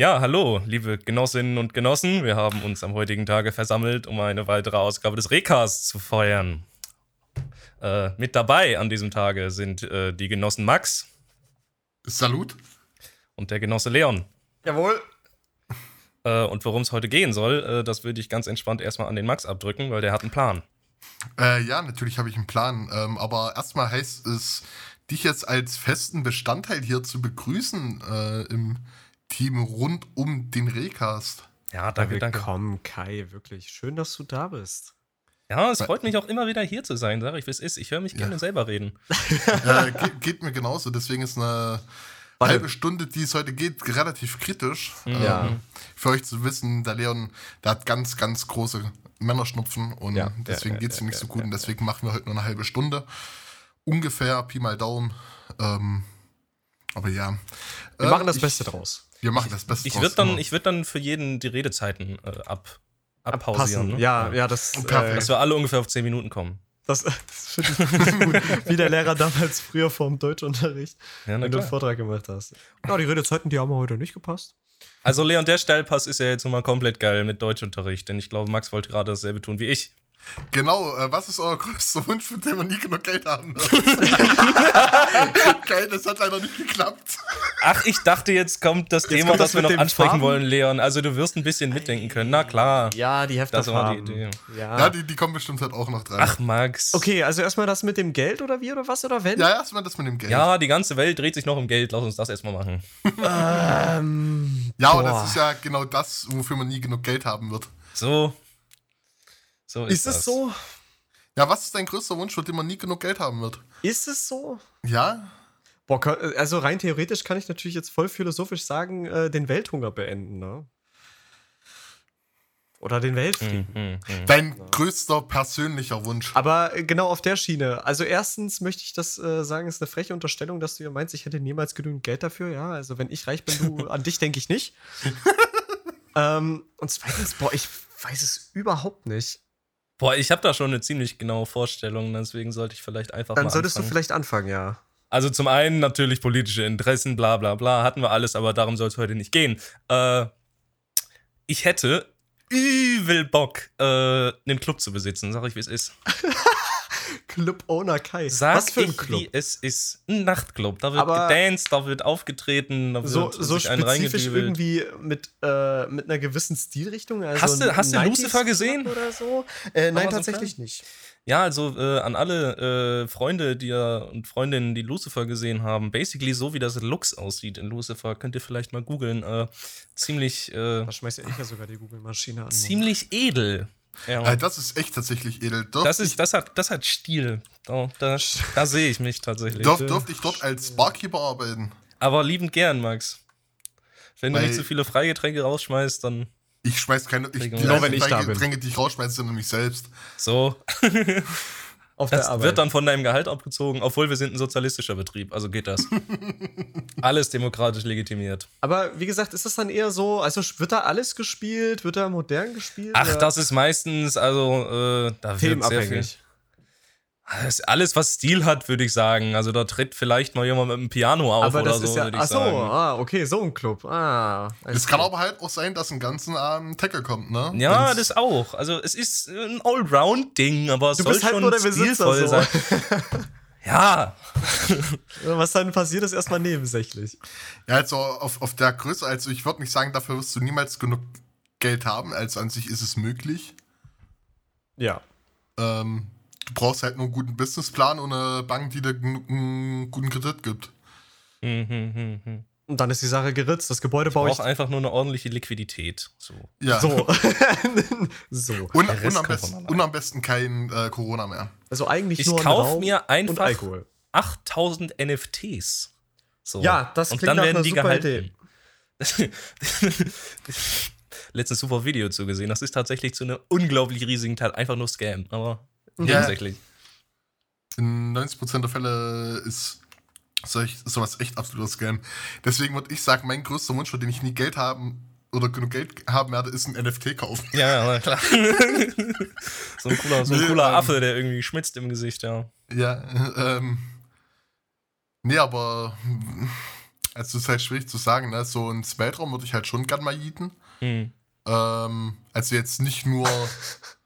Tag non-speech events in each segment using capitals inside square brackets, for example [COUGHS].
Ja, hallo, liebe Genossinnen und Genossen. Wir haben uns am heutigen Tage versammelt, um eine weitere Ausgabe des Recasts zu feiern. Äh, mit dabei an diesem Tage sind äh, die Genossen Max. Salut. Und der Genosse Leon. Jawohl. Äh, und worum es heute gehen soll, äh, das würde ich ganz entspannt erstmal an den Max abdrücken, weil der hat einen Plan. Äh, ja, natürlich habe ich einen Plan. Ähm, aber erstmal heißt es, dich jetzt als festen Bestandteil hier zu begrüßen äh, im Team rund um den Recast. Ja, danke, danke. Willkommen, Kai, wirklich. Schön, dass du da bist. Ja, es freut mich auch immer wieder hier zu sein, sage ich, wie es ist. Ich höre mich gerne Ja. selber reden. [LAUGHS] äh, geht, geht mir genauso, deswegen ist eine Warte. halbe Stunde, die es heute geht, relativ kritisch. Ja. Ähm, für euch zu wissen, der Leon, der hat ganz, ganz große Männerschnupfen und Ja, deswegen ja, geht es ja, ihm nicht ja, so gut ja, und deswegen machen wir heute nur eine halbe Stunde. Ungefähr, Pi mal Daumen. Ähm, aber ja. Wir Äh, machen das ich- Beste draus. Wir machen das Beste Ich würde dann, ich würd dann für jeden die Redezeiten äh, ab, abpausieren. Ne? Ja, ja, das, Perfekt. Dass wir alle ungefähr auf 10 Minuten kommen. das, [LAUGHS] [LAUGHS] das finde ich gut. Wie der Lehrer damals früher vor dem Deutschunterricht, Ja, wenn du einen klar. Vortrag gemacht hast. Ja, die Redezeiten, die haben heute nicht gepasst. Also Leon, der Steilpass ist ja jetzt nun mal komplett geil mit Deutschunterricht, denn ich glaube, Max wollte gerade dasselbe tun wie ich. Genau, äh, was ist euer größter Wunsch, für den man nie genug Geld haben wird? [LAUGHS] Geil, das hat leider nicht geklappt. Ach, ich dachte, jetzt kommt das Thema, kommt das das wir noch ansprechen Farben? wollen, Leon. Also du wirst ein bisschen mitdenken können. Na klar. Ja, die Das war die. Idee. Ja. Ja, die, die kommen bestimmt halt auch noch dran. Ach, Max. okay, also erstmal das mit dem Geld oder wie oder was oder wenn? Ja, erstmal das mit dem Geld. Ja, die ganze Welt dreht sich noch um Geld. Lass uns das erstmal machen. Ähm, Ja, aber boah. das ist ja genau das, wofür man nie genug Geld haben wird. So. So ist, Ist es so? Ja, was ist dein größter Wunsch, für den man nie genug Geld haben wird? Ist es so? Ja? Boah, also rein theoretisch kann ich natürlich jetzt voll philosophisch sagen, äh, den Welthunger beenden, ne? Oder den Weltfrieden. Hm, hm, hm. Dein größter persönlicher Wunsch. Aber äh, genau auf der Schiene. Also erstens möchte ich das äh, sagen, ist eine freche Unterstellung, dass du ja meinst, ich hätte niemals genügend Geld dafür. Ja, also wenn ich reich bin, du [LAUGHS] an dich denke ich nicht. ähm, und zweitens, boah, ich weiß es überhaupt nicht. Boah, ich habe da schon eine ziemlich genaue Vorstellung, deswegen sollte ich vielleicht einfach Dann mal solltest anfangen. du vielleicht anfangen, ja. Also zum einen natürlich politische Interessen, bla bla bla, hatten wir alles, aber darum soll es heute nicht gehen. Äh, ich hätte übel Bock, äh, einen Club zu besitzen, sag ich, wie es ist. [LAUGHS] Club Owner Kai. Sag Was für ein Club? wie es ist. Ein Nachtclub. Da wird Aber- gedanced, da wird aufgetreten, da wird So, so sich einen spezifisch irgendwie mit, äh, mit einer gewissen Stilrichtung. Also Hast du- hast du 90s Lucifer gesehen? Oder so? Äh, nein, so tatsächlich nicht. Ja, also äh, an alle äh, Freunde die, und Freundinnen, die Lucifer gesehen haben, basically so wie das Lux aussieht in Lucifer, könnt ihr vielleicht mal googeln. Äh, ziemlich, äh, Da schmeißt ja ich ja sogar die Google-Maschine an. ziemlich edel. Ja. Das ist echt tatsächlich edel. Dürft Das, ist, das, hat, das hat Stil. Da, da, da sehe ich mich tatsächlich. dürf, dürfte ich dort als Barkeeper arbeiten? Aber liebend gern, Max. Wenn du Weil- nicht so viele Freigetränke rausschmeißt, dann Ich schmeiß keine. Ich, die wenn ich da bin. Getränke, die ich rausschmeiße, sind nämlich selbst. so. [LAUGHS] Auf Das wird dann von deinem Gehalt abgezogen, obwohl wir sind ein sozialistischer Betrieb. Also geht das. [LAUGHS] Alles demokratisch legitimiert. Aber wie gesagt, ist das dann eher so, also wird da alles gespielt? Wird da modern gespielt? Ach, oder das ist meistens, also, äh, da wird sehr viel. Themenabhängig. Das ist alles, was Stil hat, würde ich sagen. Also da tritt vielleicht mal jemand mit einem Piano auf Aber oder das so, ist ja. würde ich Ach so, sagen. ah, okay, so ein Club. Ah. Es kann aber halt auch sein, dass einen ganzen Abend Tackle kommt, ne? Ja, Wenn's- das auch. Also es ist ein Allround-Ding, aber es Du soll bist halt schon nur der stilvoll so. sein. [LAUGHS] Ja, Was dann passiert, ist erstmal nebensächlich. Ja, also auf, auf der Größe, also ich würde nicht sagen, dafür wirst du niemals genug Geld haben. Also an sich ist es möglich. Ja. Ähm, du brauchst halt nur einen guten Businessplan und eine Bank, die dir genug, einen guten Kredit gibt. Und dann ist die Sache geritzt. Das Gebäude baue ich. braucht einfach nur eine ordentliche Liquidität. So. Ja. So. [LAUGHS] so. Und, und, am besten, und am besten kein äh, Corona mehr. Also eigentlich Ich nur ein kauf Raum mir und einfach Alkohol. 8000 NFTs. So. Ja, das Und klingt dann nach werden einer die super gehalten. [LAUGHS] Letztens super Video zu gesehen. Das ist tatsächlich zu einem unglaublich riesigen Teil einfach nur Scam. Aber Ja. tatsächlich. In 90% der Fälle ist solch, sowas echt absoluter Scam. Deswegen würde ich sagen, mein größter Wunsch, für den ich nie Geld haben oder genug Geld haben werde, ist ein NFT kaufen. Ja, ja, klar. [LAUGHS] so ein cooler, so ein Nee, cooler ähm, Affe, der irgendwie schmitzt im Gesicht, ja. Ja, ähm. Nee, aber. Also es ist halt schwierig zu sagen, ne? So ein Weltraum würde ich halt schon gern mal jieten. Hm. Ähm, also jetzt nicht nur. [LAUGHS]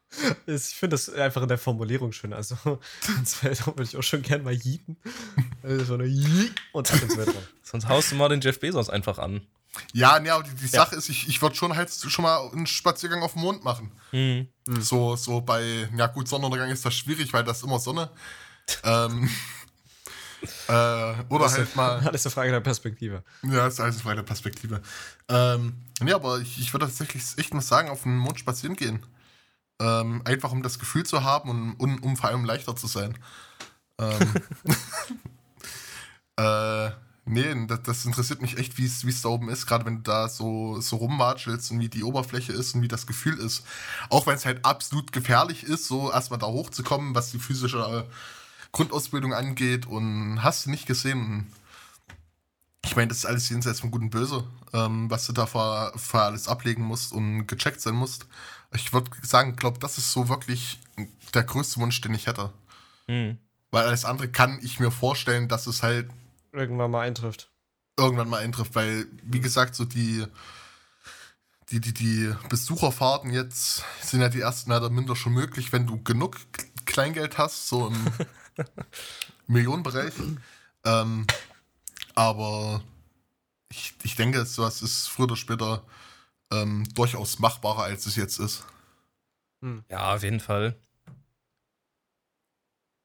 Ich finde das einfach in der Formulierung schön. Also, [LAUGHS] ins Weltraum würde ich auch schon gern mal jieten. Also so eine Yeet und ab ins Weltraum. Sonst haust du mal den Jeff Bezos einfach an. ja, ne, aber die, die Sache ist, ich, ich würde schon halt schon mal einen Spaziergang auf dem Mond machen. Hm. So, so bei, ja gut, Sonnenuntergang ist das schwierig, weil das ist immer Sonne. ähm, [LAUGHS] äh, oder Das halt ist, mal. Alles eine Frage der Perspektive. Ja, ist alles eine Frage der Perspektive. Ähm, ja, aber ich, ich würde tatsächlich echt mal sagen, auf den Mond spazieren gehen. Ähm, einfach um das Gefühl zu haben und, und um vor allem leichter zu sein. Ähm, [LAUGHS] [LAUGHS] äh, nee, das, das interessiert mich echt, wie es da oben ist, gerade wenn du da so, so rumwatschelst und wie die Oberfläche ist und wie das Gefühl ist. Auch wenn es halt absolut gefährlich ist, so erstmal da hochzukommen, was die physische äh, Grundausbildung angeht und hast du nicht gesehen. Ich meine, das ist alles jenseits von Gut und Böse, ähm, was du da vor, vor alles ablegen musst und gecheckt sein musst. Ich würde sagen, glaube, das ist so wirklich der größte Wunsch, den ich hätte. Hm. Weil alles andere kann ich mir vorstellen, dass es halt Irgendwann mal eintrifft. irgendwann mal eintrifft. Weil, wie gesagt, so die, die, die, die Besucherfahrten jetzt sind ja die ersten mehr oder minder schon möglich, wenn du genug Kleingeld hast, so im [LAUGHS] Millionenbereich. Ähm, aber ich, ich denke, sowas ist früher oder später ähm, durchaus machbarer, als es jetzt ist. Ja, auf jeden Fall.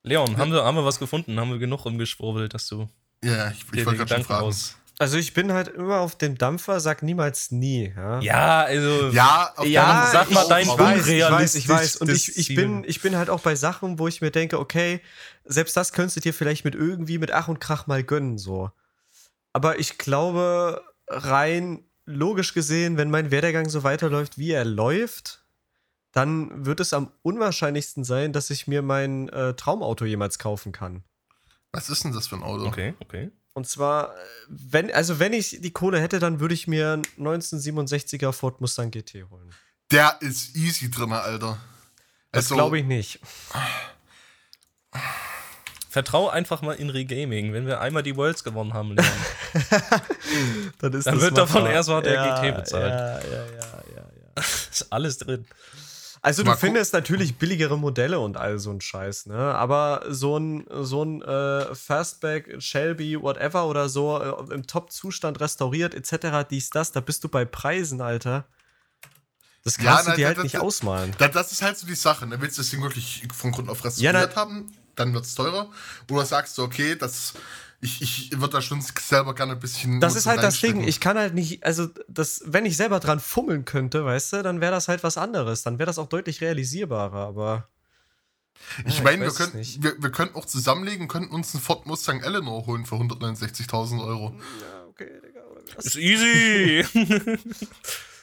Leon, haben, wir, haben wir was gefunden? Haben wir genug rumgeschwurbelt, dass du Ja, ich, ich wollte gerade schon Gedanken fragen. aus. Also ich bin halt immer auf dem Dampfer, sag niemals nie. Ja, Ja, also. Ja, auf Ja, sag mal dein weiß, ich weiß, ich weiß. Und ich, ich, bin, ich bin halt auch bei Sachen, wo ich mir denke, okay, selbst das könntest du dir vielleicht mit irgendwie mit Ach und Krach mal gönnen, so. Aber ich glaube, rein logisch gesehen, wenn mein Werdegang so weiterläuft, wie er läuft, dann wird es am unwahrscheinlichsten sein, dass ich mir mein äh, Traumauto jemals kaufen kann. Was ist denn das für ein Auto? Okay, okay. Und zwar, wenn, also wenn ich die Kohle hätte, dann würde ich mir einen 1967er Ford Mustang GT holen. Der ist easy drin, Alter. Das Also, glaube ich nicht. [SIGHS] Vertrau einfach mal in Regaming. Wenn wir einmal die Worlds gewonnen haben, Leon. [LAUGHS] Dann, ist Dann das wird davon machbar. erst mal der GT bezahlt. Ja, ja, ja, ja, ja. [LAUGHS] ist alles drin. Also du Mal gu- findest natürlich billigere Modelle und all so ein Scheiß, ne? Aber so ein, so ein äh, Fastback, Shelby, whatever oder so äh, im Top-Zustand restauriert etc., dies, das, da bist du bei Preisen, Alter. Das Ja, kannst du nein, dir das- halt das- nicht das- ausmalen. Da, das ist halt so die Sache. Ne? Willst du das Ding wirklich von Grund auf Ja, restauriert na- haben, dann wird es teurer. Oder sagst du, okay, das, ich, ich würde da schon selber gerne ein bisschen. Das ist halt das Ding. Ich kann halt nicht, also das, wenn ich selber dran fummeln könnte, weißt du, dann wäre das halt was anderes. Dann wäre das auch deutlich realisierbarer, aber. Ich Ja, meine, wir nicht. wir, wir könnten auch zusammenlegen, könnten uns einen Ford Mustang Eleanor holen für 169.000 Euro. Ja, okay, Digga. Ist easy. [LAUGHS]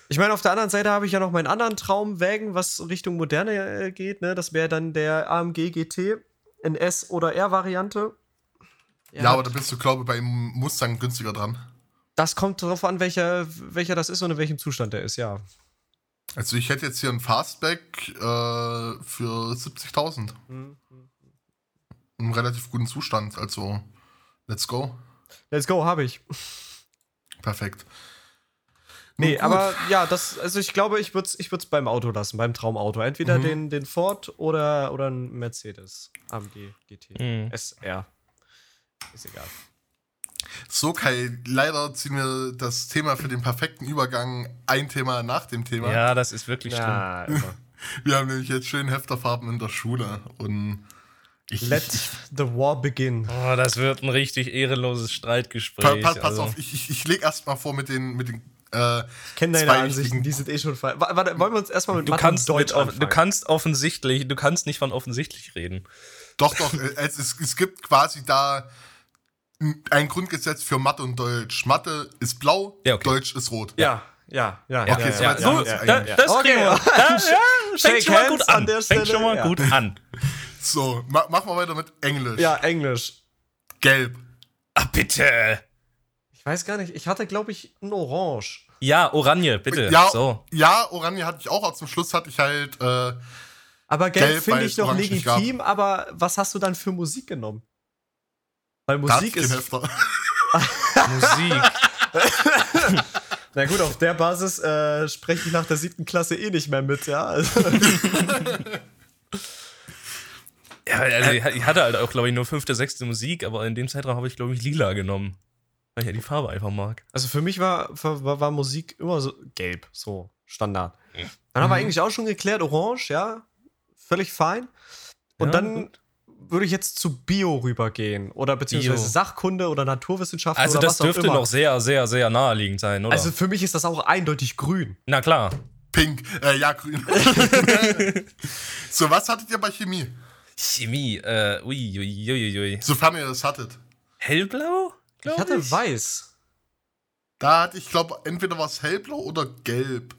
Ich meine, auf der anderen Seite habe ich ja noch meinen anderen Traumwagen, was Richtung Moderne äh, geht. Ne? Das wäre dann der AMG GT in S- oder R-Variante. Ja, aber da bist du, glaube ich, beim Mustang günstiger dran. das kommt darauf an, welcher, welcher das ist und in welchem Zustand der ist, ja. Also ich hätte jetzt hier einen Fastback äh, für 70.000. Im relativ guten Zustand. Also, let's go. Let's go, habe ich. Perfekt. Nee, gut. aber ja, das, also ich glaube, ich würde es ich würd's beim Auto lassen, beim Traumauto. Entweder Mhm. den, den Ford oder, oder ein Mercedes AMG GT. Mhm. SR. Ist egal. So, Kai, leider ziehen wir das Thema für den perfekten Übergang ein Thema nach dem Thema. ja, das ist wirklich schlimm. Ja, immer. [LAUGHS] Wir haben nämlich jetzt schön Hefterfarben in der Schule und ich. Let ich, the war begin. Oh, das wird ein richtig ehrenloses Streitgespräch. pa, pa, pass also. auf, ich, ich, ich lege erstmal vor mit den, mit den äh, Ich kenne deine zwei Ansichten, die sind eh schon falsch. Warte, wollen wir uns erstmal mit Du Mathe kannst, und mit, Deutsch off- du kannst offensichtlich, du kannst nicht von offensichtlich reden. Doch, doch, äh, es, es, es gibt quasi da ein Grundgesetz für Mathe und Deutsch. Mathe ist blau, Ja, okay. Deutsch ist rot. Ja, ja, ja. Okay, ja, so ja, jetzt ja, ja, ja, ja. Das Okay, kriegen wir. ja. Da, ja, fängt schon mal gut an an. der Fängt schon mal ja. gut an. So, ma, machen wir weiter mit Englisch. Ja, Englisch. Gelb. Ah, bitte. Ich weiß gar nicht, ich hatte, glaube ich, ein Orange. Ja, Oranje, bitte. Ja, So. ja, Oranje hatte ich auch, aber zum Schluss hatte ich halt, äh, Aber Gelb, Gelb, finde ich noch gab. legitim, aber was hast du dann für Musik genommen? Weil Musik ich ist. [LAUGHS] Musik. [LAUGHS] Na gut, auf der Basis äh, spreche ich nach der siebten Klasse eh nicht mehr mit, ja. Also, [LAUGHS] Ja, also ich hatte halt auch, glaube ich, nur fünfte, sechste Musik, aber in dem Zeitraum habe ich, glaube ich, lila genommen. Weil ich ja die Farbe einfach mag. also für mich war, war, war Musik immer so gelb, so Standard. Dann haben wir Mhm. eigentlich auch schon geklärt, orange, ja. Völlig fein. Und Ja, dann gut. würde ich jetzt zu Bio rübergehen. Oder beziehungsweise Bio. Sachkunde oder Naturwissenschaften Also oder das was auch dürfte immer. noch sehr, sehr, sehr naheliegend sein, oder? Also für mich ist das auch eindeutig grün. Na klar. Pink, äh, ja, grün. [LAUGHS] so, was hattet ihr bei Chemie? Chemie, äh, ui, ui, ui, ui. Sofern ihr das hattet. Hellblau? Glaub Ich hatte weiß. Da hatte ich, glaube entweder war es hellblau oder gelb.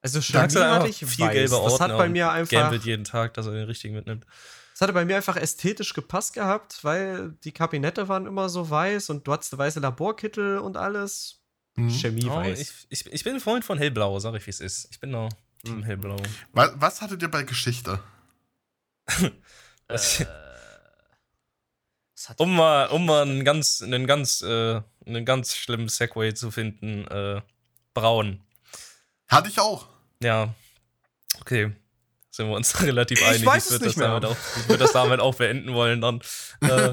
Also du hatte ich vier weiß. gelbe Ordner Das hat bei mir einfach gambelt jeden Tag, dass er den richtigen mitnimmt. Das hatte bei mir einfach ästhetisch gepasst gehabt, weil die Kabinette waren immer so weiß und du hattest weiße Laborkittel und alles. Mhm. Chemie Oh, weiß. ich, ich, ich bin ein Freund von Hellblau, sag ich wie es ist. Ich bin da Team Hm. Hellblau. Was, was hattet ihr bei Geschichte? [LAUGHS] Was- Äh, Um mal, um mal einen ganz, einen ganz, äh, einen ganz schlimmen Segway zu finden, äh, braun. Hatte ich auch. Ja. Okay. Sind wir uns [LAUGHS] relativ Ich einig. weiß ich würde nicht das, mehr. damit auch- ich würd das damit auch beenden wollen dann. [LAUGHS] Äh,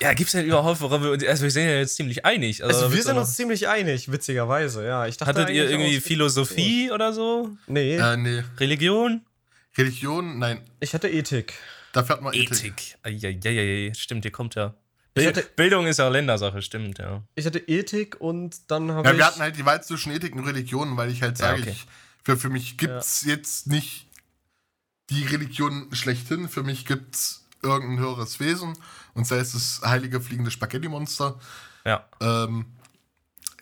ja, gibt's denn überhaupt, woran wir uns, also wir sind ja jetzt ziemlich einig. also da wir sind uns ziemlich einig, witzigerweise, ja. Ich dachte Hattet ihr irgendwie auch- Philosophie oder so? Nee, Äh, nee. Religion? Religion, nein. ich hatte Ethik. Dafür hat man Ethik. Ethik. Eieieiei, stimmt, hier kommt ja. Hatte- Bildung ist ja Ländersache, stimmt, ja. Ich hatte Ethik und dann habe Ja, ich. wir hatten halt die Wahl zwischen Ethik und Religion, weil ich halt Ja, sage, okay. ich, für, für mich gibt's jetzt nicht die Religion schlechthin. Für mich gibt's irgendein höheres Wesen und sei es das heilige fliegende Spaghetti-Monster. Ja. Ähm,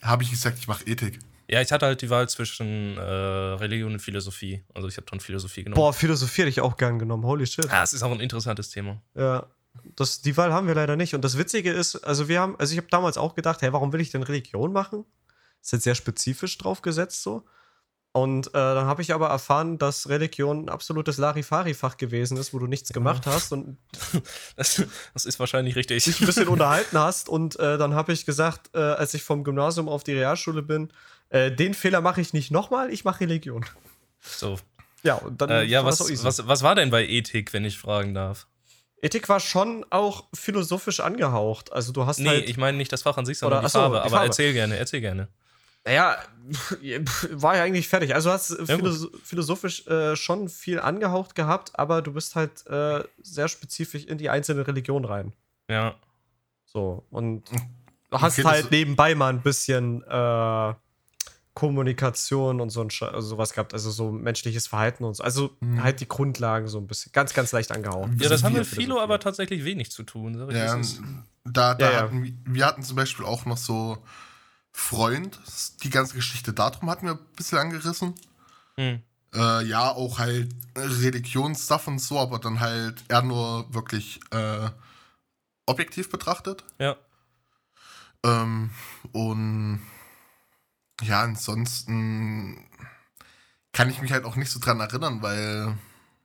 habe ich gesagt, ich mache Ethik. Ja, ich hatte halt die Wahl zwischen äh, Religion und Philosophie. Also ich habe dann Philosophie genommen. Boah, Philosophie hätte ich auch gern genommen. Holy shit. Ja, es ist auch ein interessantes Thema. Ja. Das, die Wahl haben wir leider nicht. Und das Witzige ist, also wir haben, also ich habe damals auch gedacht, hey, warum will ich denn Religion machen? Ist jetzt sehr spezifisch drauf gesetzt so. Und äh, dann habe ich aber erfahren, dass Religion ein absolutes Larifari-Fach gewesen ist, wo du nichts gemacht hast und [LAUGHS] Das, das ist wahrscheinlich richtig. dich ein bisschen [LAUGHS] unterhalten hast. Und äh, dann habe ich gesagt, äh, als ich vom Gymnasium auf die Realschule bin, äh, den Fehler mache ich nicht nochmal, ich mache Religion. So. Ja, und dann Äh, ja, war das was, was, was war denn bei Ethik, wenn ich fragen darf? Ethik war schon auch philosophisch angehaucht. Also du hast Nee, halt. ich meine nicht das Fach an sich, sondern Oder- die achso, Farbe. die Aber Farbe. erzähl gerne, erzähl gerne. Naja, [LAUGHS] war ja eigentlich fertig. Also du hast Ja, philosoph philosophisch äh, schon viel angehaucht gehabt, aber du bist halt äh, sehr spezifisch in die einzelne Religion rein. Ja. So. Und du hast Okay, halt nebenbei mal ein bisschen äh, Kommunikation und so ein Sche- also sowas gehabt, also so menschliches Verhalten und so. Also Mhm. halt die Grundlagen so ein bisschen. Ganz, ganz leicht angehaucht. Ja, das sind haben wir mit Philo aber tatsächlich wenig zu tun. Sag ich, Ja, wie es ist. da, da Ja, ja. hatten wir, wir hatten zum Beispiel auch noch so Freund. Die ganze Geschichte darum hatten wir ein bisschen angerissen. Hm. Äh, ja, auch halt Religionsstuff und so, aber dann halt eher nur wirklich äh, objektiv betrachtet. Ja. Ähm, und ja, ansonsten kann ich mich halt auch nicht so dran erinnern, weil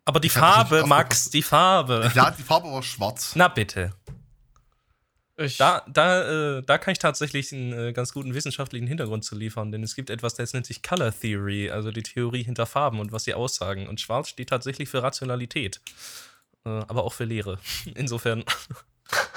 Aber die Farbe, Max, die Farbe. ja, die Farbe war schwarz. Na bitte. Ich, Da, da, äh, da kann ich tatsächlich einen äh, ganz guten wissenschaftlichen Hintergrund zu liefern, denn es gibt etwas, das nennt sich Color Theory, also die Theorie hinter Farben und was sie aussagen. Und schwarz steht tatsächlich für Rationalität, äh, aber auch für Lehre. [LAUGHS] Insofern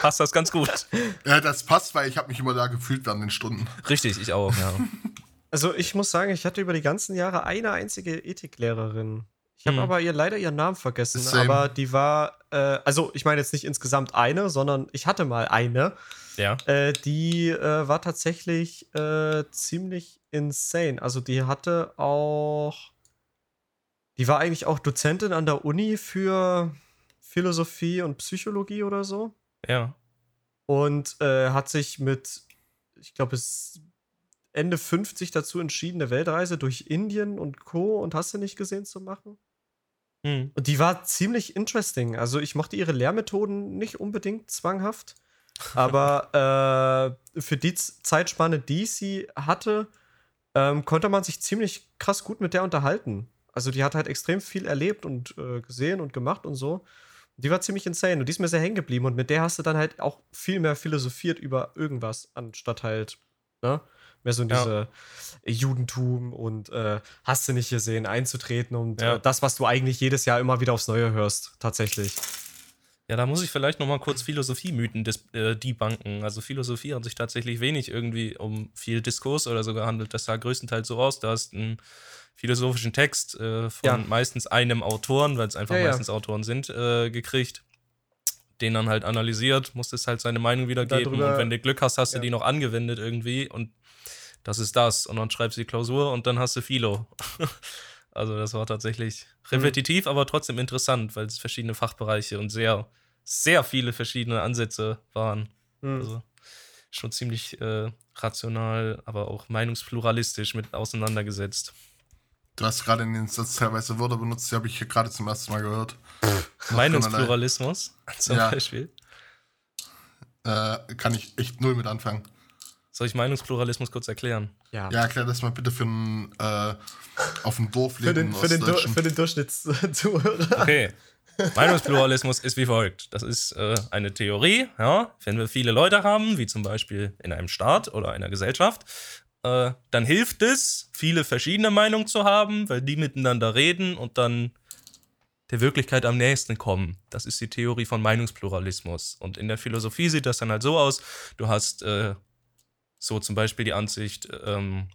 passt das ganz gut. [LAUGHS] Ja, das passt, weil ich habe mich immer da gefühlt während den Stunden. Richtig, ich auch, ja. [LAUGHS] Also ich muss sagen, ich hatte über die ganzen Jahre eine einzige Ethiklehrerin. Ich habe Hm. aber ihr leider ihren Namen vergessen. Same. Aber die war, äh, also ich meine jetzt nicht insgesamt eine, sondern ich hatte mal eine. Ja. Äh, die äh, war tatsächlich äh, ziemlich insane. Also die hatte auch, die war eigentlich auch Dozentin an der Uni für Philosophie und Psychologie oder so Ja. und äh, hat sich mit, ich glaube, es Ende 50 dazu entschieden, eine Weltreise durch Indien und Co. und hast du nicht gesehen zu machen. Hm. Und die war ziemlich interesting. Also ich mochte ihre Lehrmethoden nicht unbedingt zwanghaft, [LAUGHS] aber äh, für die Zeitspanne, die sie hatte, ähm, konnte man sich ziemlich krass gut mit der unterhalten. Also die hat halt extrem viel erlebt und äh, gesehen und gemacht und so. Die war ziemlich insane und die ist mir sehr hängen geblieben und mit der hast du dann halt auch viel mehr philosophiert über irgendwas, anstatt halt, ne? Mehr so in Ja. diese Judentum und äh, hast du nicht gesehen, einzutreten und Ja. äh, das, was du eigentlich jedes Jahr immer wieder aufs Neue hörst, tatsächlich. Ja, da muss ich vielleicht noch mal kurz Philosophie-Mythen äh, debunken. Also Philosophie hat sich tatsächlich wenig irgendwie um viel Diskurs oder so gehandelt. Das sah größtenteils so aus. Du hast einen philosophischen Text äh, von Ja. meistens einem Autoren, weil es einfach Ja, ja. meistens Autoren sind, äh, gekriegt. Den dann halt analysiert, musstest halt seine Meinung wiedergeben. darüber- und wenn du Glück hast, hast du ja. die noch angewendet irgendwie. Und das ist das. Und dann schreibst du die Klausur und dann hast du Philo. [LAUGHS] also das war tatsächlich repetitiv, aber trotzdem interessant, weil es verschiedene Fachbereiche und sehr, sehr viele verschiedene Ansätze waren. Hm. Also schon ziemlich äh, rational, aber auch meinungspluralistisch mit auseinandergesetzt. Du hast gerade in den Satz teilweise Wörter benutzt, die habe ich hier gerade zum ersten Mal gehört. Meinungspluralismus [LAUGHS] zum Ja. Beispiel. Äh, kann ich echt null mit anfangen. Soll ich Meinungspluralismus kurz erklären? ja. Ja, erklär das mal bitte für einen äh, auf dem Dorf Für den, lebenden für den, Ostdeutschen. für den Durchschnittszuhörer. Okay. Meinungspluralismus ist wie folgt. Das ist äh, eine Theorie, ja. Wenn wir viele Leute haben, wie zum Beispiel in einem Staat oder einer Gesellschaft, äh, dann hilft es, viele verschiedene Meinungen zu haben, weil die miteinander reden und dann der Wirklichkeit am nächsten kommen. Das ist die Theorie von Meinungspluralismus. Und in der Philosophie sieht das dann halt so aus: Du hast äh, so zum Beispiel die Ansicht, ähm,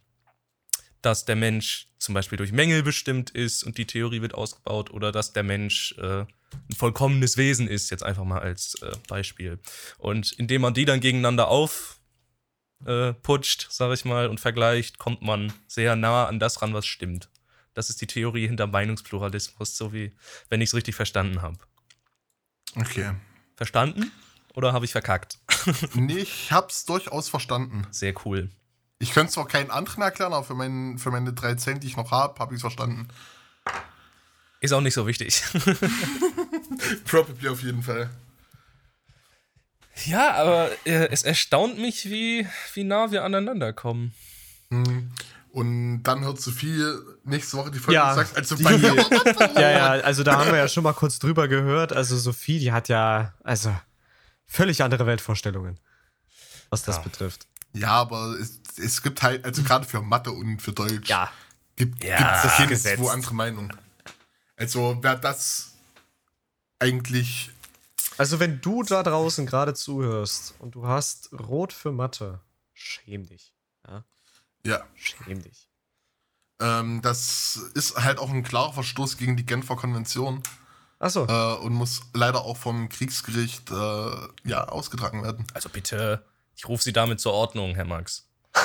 dass der Mensch zum Beispiel durch Mängel bestimmt ist und die Theorie wird ausgebaut oder dass der Mensch äh, ein vollkommenes Wesen ist, jetzt einfach mal als äh, Beispiel. Und indem man die dann gegeneinander aufputscht, äh, putscht, sag ich mal, und vergleicht, kommt man sehr nah an das ran, was stimmt. Das ist die Theorie hinter Meinungspluralismus, so wie wenn ich es richtig verstanden habe. Okay. Verstanden? Oder habe ich verkackt? [LAUGHS] Nee, ich hab's durchaus verstanden. Sehr cool. Ich könnte zwar keinen anderen erklären, aber für, meinen, für meine drei Cent, die ich noch habe, habe ich verstanden. Ist auch nicht so wichtig. [LAUGHS] Probably auf jeden Fall. ja, aber äh, es erstaunt mich, wie, wie nah wir aneinander kommen. Hm. Und dann hört Sophie nächste Woche die Folge Ja, und sagt, also die- bei [LAUGHS] mir. Ja, ja, also da haben wir ja schon mal kurz drüber gehört. Also Sophie, die hat ja, also völlig andere Weltvorstellungen, was das Ja. betrifft. Ja, aber es, es gibt halt, also gerade für Mathe und für Deutsch, Ja. gibt Ja, gibt's das nirgendwo andere Meinung. Also wer das eigentlich, Also wenn du da draußen gerade zuhörst und du hast Rot für Mathe, schäm dich. Ja, ja, schäm dich. ähm, das ist halt auch ein klarer Verstoß gegen die Genfer Konvention Achso. äh, und muss leider auch vom Kriegsgericht äh, ja, ausgetragen werden. Also bitte, ich rufe Sie damit zur Ordnung, Herr Max. [LAUGHS]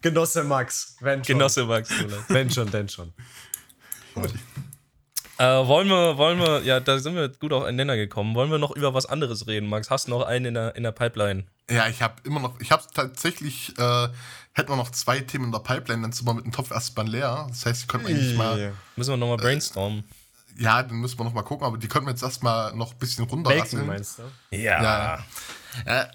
Genosse Max, wenn schon. Genosse Max. Wenn schon, denn schon. Äh, wollen wir, wollen wir, ja, da sind wir gut auf einen Nenner gekommen. Wollen wir noch über was anderes reden, Max? Hast du noch einen in der, in der Pipeline? Ja, ich habe immer noch, ich habe tatsächlich, äh, hätten wir noch zwei Themen in der Pipeline, dann sind wir mit dem Topf erstmal leer. Das heißt, die könnten eigentlich mal, Müssen wir nochmal brainstormen. ja, dann müssen wir noch mal gucken, aber die könnten wir jetzt erstmal noch ein bisschen Bacon runterrasseln. meinst du? Ja. Ja.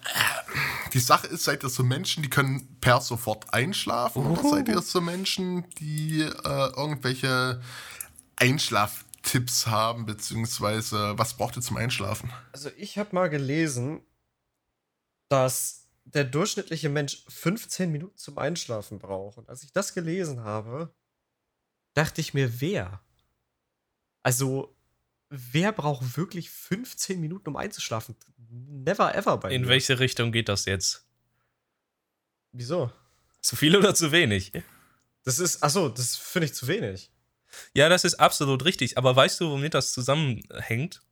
Die Sache ist, seid ihr so Menschen, die können per sofort einschlafen oder seid ihr so Menschen, die äh, irgendwelche Einschlaftipps haben, beziehungsweise was braucht ihr zum Einschlafen? Also ich habe mal gelesen, dass der durchschnittliche Mensch 15 Minuten zum Einschlafen braucht. Und als ich das gelesen habe, dachte ich mir, wer? Also, wer braucht wirklich 15 Minuten, um einzuschlafen? Never ever bei In mir. welche Richtung geht das jetzt? Wieso? Zu viel oder zu wenig? Das ist, achso, das finde ich zu wenig. Ja, das ist absolut richtig. Aber weißt du, womit das zusammenhängt?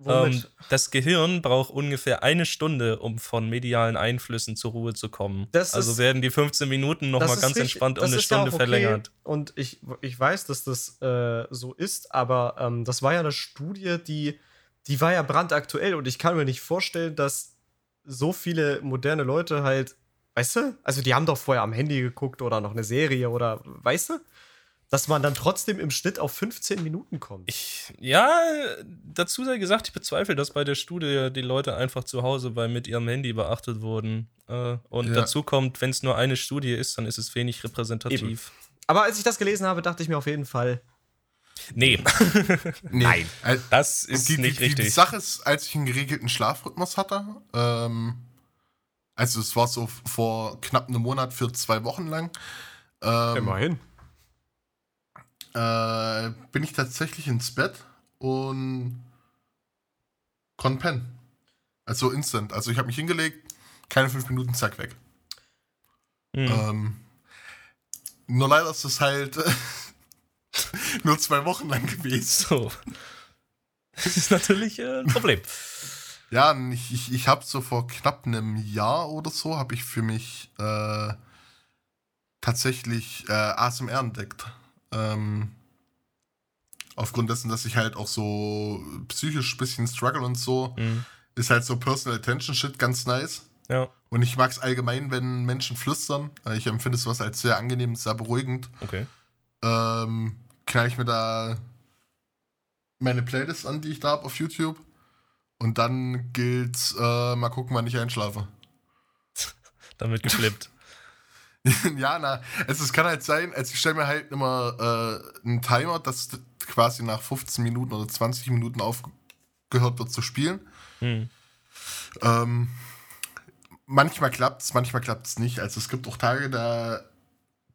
Womit? Ähm, das Gehirn braucht ungefähr eine Stunde, um von medialen Einflüssen zur Ruhe zu kommen. Das also ist- werden die 15 Minuten nochmal ganz richtig- entspannt um eine ja Stunde auch okay. verlängert. Und ich, ich weiß, dass das äh, so ist, aber ähm, das war ja eine Studie, die, die war ja brandaktuell und ich kann mir nicht vorstellen, dass so viele moderne Leute halt, weißt du, also die haben doch vorher am Handy geguckt oder noch eine Serie oder, weißt du, dass man dann trotzdem im Schnitt auf 15 Minuten kommt. Ich, ja, dazu sei gesagt, ich bezweifle, dass bei der Studie die Leute einfach zu Hause bei mit ihrem Handy beachtet wurden. Äh, und Ja. dazu kommt, wenn es nur eine Studie ist, dann ist es wenig repräsentativ. Aber als ich das gelesen habe, dachte ich mir auf jeden Fall, Nee. [LAUGHS] Nee. Nein. Äh, Das ist die, die, nicht die, die richtig. Sache ist, als ich einen geregelten Schlafrhythmus hatte, ähm, also es war so vor knapp einem Monat für zwei Wochen lang, ähm, Immerhin. Äh, bin ich tatsächlich ins Bett und konnte pennen. Also instant. Also ich habe mich hingelegt, keine fünf Minuten, zack, weg. Hm. Ähm, nur leider ist es halt [LAUGHS] nur zwei Wochen lang gewesen. So. Das ist natürlich äh, ein Problem. Ja, ich, ich, ich habe so vor knapp einem Jahr oder so, habe ich für mich äh, tatsächlich äh, ASMR entdeckt. Ähm, aufgrund dessen, dass ich halt auch so psychisch ein bisschen struggle und so, Hm. ist halt so Personal Attention Shit ganz nice. Ja, Und ich mag es allgemein, wenn Menschen flüstern. Äh, Ich empfinde sowas als sehr angenehm, sehr beruhigend. okay. Ähm, knall ich mir da meine Playlist an, die ich da habe auf YouTube. Und dann gilt äh, mal gucken, wann ich einschlafe. [LAUGHS] Damit geflippt. [LAUGHS] ja, na, also es kann halt sein, also ich stelle mir halt immer äh, einen Timer, dass quasi nach 15 Minuten oder 20 Minuten aufgehört wird zu spielen. Hm. Ähm, manchmal klappt es, manchmal klappt es nicht. Also es gibt auch Tage, da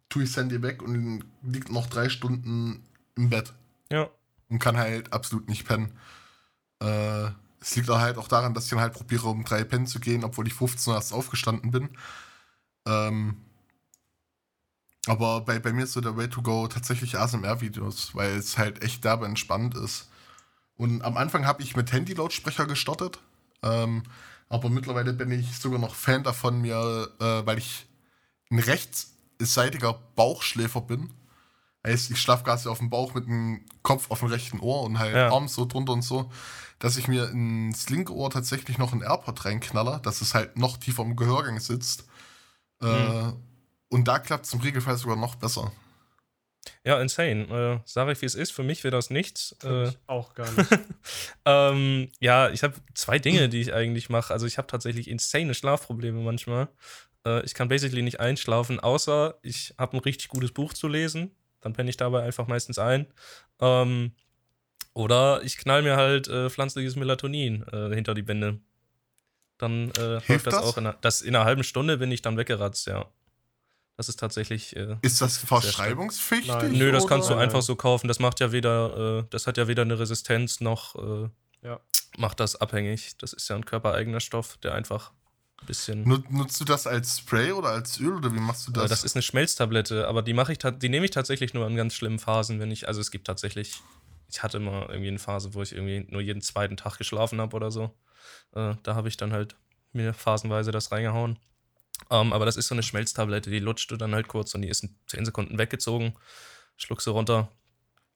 tue ich das Handy weg und liegt noch drei Stunden im Bett Ja. und kann halt absolut nicht pennen. Äh, es liegt auch halt auch daran, dass ich dann halt probiere, um drei pennen zu gehen, obwohl ich 15 Uhr erst aufgestanden bin. Ähm, aber bei, bei mir ist so der Way to go tatsächlich ASMR-Videos, weil es halt echt derbe entspannt ist. Und am Anfang habe ich mit Handy-Lautsprecher gestartet, ähm, aber mittlerweile bin ich sogar noch Fan davon, mir, äh, weil ich ein rechtsseitiger Bauchschläfer bin. Heißt, ich schlafe quasi auf dem Bauch mit dem Kopf auf dem rechten Ohr und halt Ja. Arm so drunter und so, dass ich mir ins linke Ohr tatsächlich noch einen AirPod reinknaller, dass es halt noch tiefer im Gehörgang sitzt. Äh, Hm. Und da klappt es im Regelfall sogar noch besser. Ja, insane. Äh, sag ich, wie es ist. Für mich wäre das nichts. Äh, ich auch gar [LAUGHS] nicht. ähm, ja, ich habe zwei Dinge, die ich eigentlich mache. Also ich habe tatsächlich insane Schlafprobleme manchmal. Äh, ich kann basically nicht einschlafen, außer ich habe ein richtig gutes Buch zu lesen. Dann penne ich dabei einfach meistens ein. Ähm, oder ich knall mir halt äh, pflanzliches Melatonin äh, hinter die Bände. Dann äh, läuft Hilft das, das? auch. In einer, das in einer halben Stunde bin ich dann weggeratzt, ja. Das ist tatsächlich. Äh, Ist das verschreibungspflichtig? Nein. Nö, das kannst du einfach so kaufen. Das macht ja weder, äh, das hat ja weder eine Resistenz noch äh, Ja. macht das abhängig. Das ist ja ein körpereigener Stoff, der einfach ein bisschen. Nut- Nutzt du das als Spray oder als Öl oder wie machst du Äh, das? das ist eine Schmelztablette, aber die mache ich, die nehme ich tatsächlich nur in ganz schlimmen Phasen, wenn ich, also es gibt tatsächlich, ich hatte mal irgendwie eine Phase, wo ich irgendwie nur jeden zweiten Tag geschlafen habe oder so. Äh, da habe ich dann halt mir phasenweise das reingehauen. Ähm, aber das ist so eine Schmelztablette, die lutscht du dann halt kurz und die ist in 10 Sekunden weggezogen. Schluckst du runter.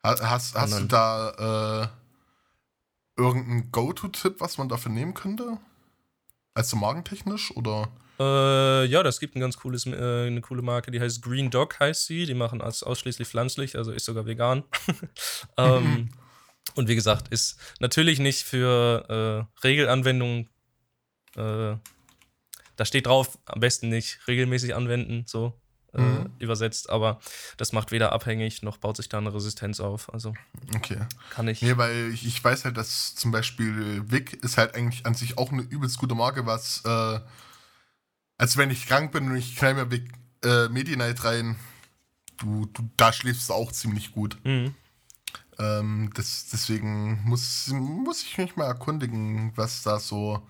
Ha- hast hast du Und da äh, irgendeinen Go-To-Tipp, was man dafür nehmen könnte? Also magentechnisch oder? Äh, ja, das gibt ein ganz cooles, äh, eine coole Marke, die heißt Green Dog, heißt sie. Die machen als ausschließlich pflanzlich, also ist sogar vegan. [LAUGHS] ähm, und wie gesagt, ist natürlich nicht für äh, Regelanwendungen. Da steht drauf, am besten nicht regelmäßig anwenden, so äh, Mhm. übersetzt, aber das macht weder abhängig noch baut sich da eine Resistenz auf. Also Okay. kann ich. Nee, weil ich, ich weiß halt, dass zum Beispiel Vic ist halt eigentlich an sich auch eine übelst gute Marke, was, äh, als wenn ich krank bin und ich knall mir Vic äh, Medi-Night rein, du, du, da schläfst du auch ziemlich gut. Mhm. Ähm, das, deswegen muss, muss ich mich mal erkundigen, was da so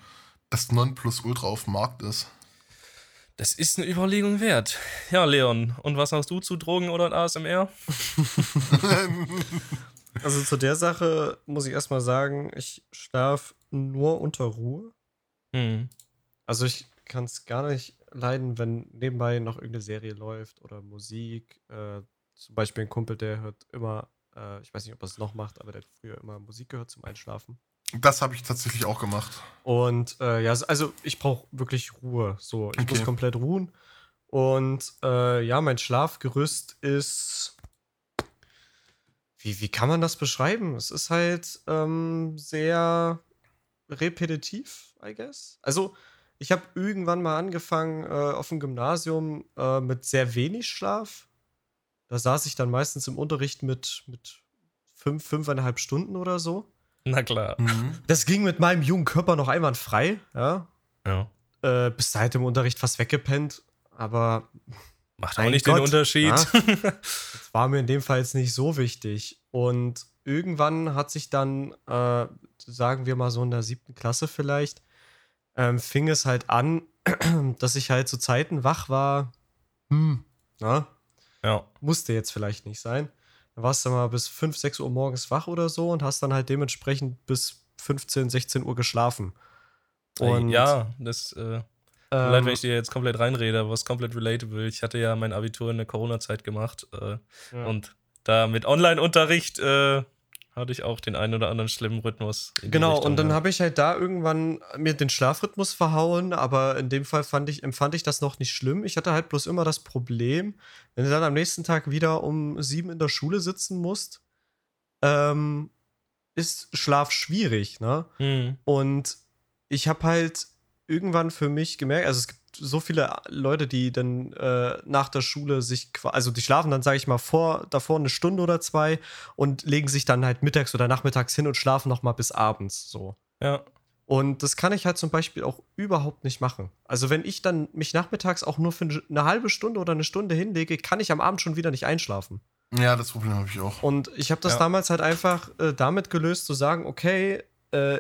das Nonplusultra auf dem Markt ist. Das ist eine Überlegung wert. Ja, Leon, und was hast du zu Drogen oder ASMR? [LAUGHS] Also zu der Sache muss ich erstmal sagen, ich schlafe nur unter Ruhe. Hm. Also ich kann es gar nicht leiden, wenn nebenbei noch irgendeine Serie läuft oder Musik. Äh, zum Beispiel ein Kumpel, der hört immer, äh, ich weiß nicht, ob er es noch macht, aber der hat früher immer Musik gehört zum Einschlafen. Das habe ich tatsächlich auch gemacht. Und äh, ja, also ich brauche wirklich Ruhe. So, ich Okay. muss komplett ruhen. Und äh, ja, mein Schlafgerüst ist. Wie, wie kann man das beschreiben? Es ist halt ähm, sehr repetitiv, I guess. Also, ich habe irgendwann mal angefangen äh, auf dem Gymnasium äh, mit sehr wenig Schlaf. Da saß ich dann meistens im Unterricht mit, mit fünf, fünfeinhalb Stunden oder so. Na klar. Mhm. Das ging mit meinem jungen Körper noch einwandfrei, ja. Ja. Äh, bis seit dem Unterricht fast weggepennt, aber Macht auch nicht Gott. den Unterschied. Ja. [LAUGHS] das war mir in dem Fall jetzt nicht so wichtig. Und irgendwann hat sich dann, äh, sagen wir mal so in der siebten Klasse vielleicht, ähm, fing es halt an, [CLEARS THROAT] dass ich halt zu Zeiten wach war. Hm, na, ja. musste jetzt vielleicht nicht sein. Dann warst du mal bis 5, 6 Uhr morgens wach oder so und hast dann halt dementsprechend bis 15, 16 Uhr geschlafen. Und, ja, das äh, mir leid, ähm, wenn ich dir jetzt komplett reinrede, aber es ist komplett relatable. Ich hatte ja mein Abitur in der Corona-Zeit gemacht äh, ja. und da mit Online-Unterricht äh, hatte ich auch den einen oder anderen schlimmen Rhythmus. Genau, Richtung, und dann ja. habe ich halt da irgendwann mir den Schlafrhythmus verhauen, aber in dem Fall fand ich, empfand ich das noch nicht schlimm. Ich hatte halt bloß immer das Problem, wenn du dann am nächsten Tag wieder um sieben in der Schule sitzen musst, ähm, ist Schlaf schwierig, ne? Hm. Und ich habe halt irgendwann für mich gemerkt, also es gibt so viele Leute, die dann äh, nach der Schule sich, also die schlafen dann, sage ich mal, vor, davor eine Stunde oder zwei und legen sich dann halt mittags oder nachmittags hin und schlafen noch mal bis abends so. Ja. Und das kann ich halt zum Beispiel auch überhaupt nicht machen. Also wenn ich dann mich nachmittags auch nur für eine halbe Stunde oder eine Stunde hinlege, kann ich am Abend schon wieder nicht einschlafen. Ja, das Problem habe ich auch. Und ich habe das Ja. damals halt einfach äh, damit gelöst, zu sagen, okay, äh,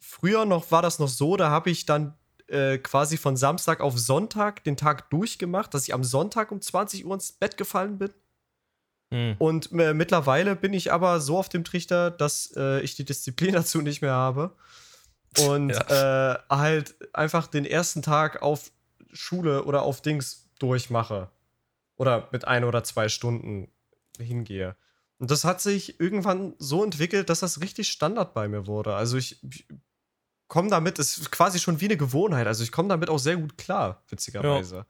früher noch war das noch so, da habe ich dann äh, quasi von Samstag auf Sonntag den Tag durchgemacht, dass ich am Sonntag um 20 Uhr ins Bett gefallen bin. Hm. Und äh, mittlerweile bin ich aber so auf dem Trichter, dass äh, ich die Disziplin [LAUGHS] dazu nicht mehr habe. Und äh, halt einfach den ersten Tag auf Schule oder auf Dings durchmache. Oder mit ein oder zwei Stunden hingehe. Und das hat sich irgendwann so entwickelt, dass das richtig Standard bei mir wurde. Also ich, ich komme damit, ist quasi schon wie eine Gewohnheit. Also ich komme damit auch sehr gut klar, witzigerweise.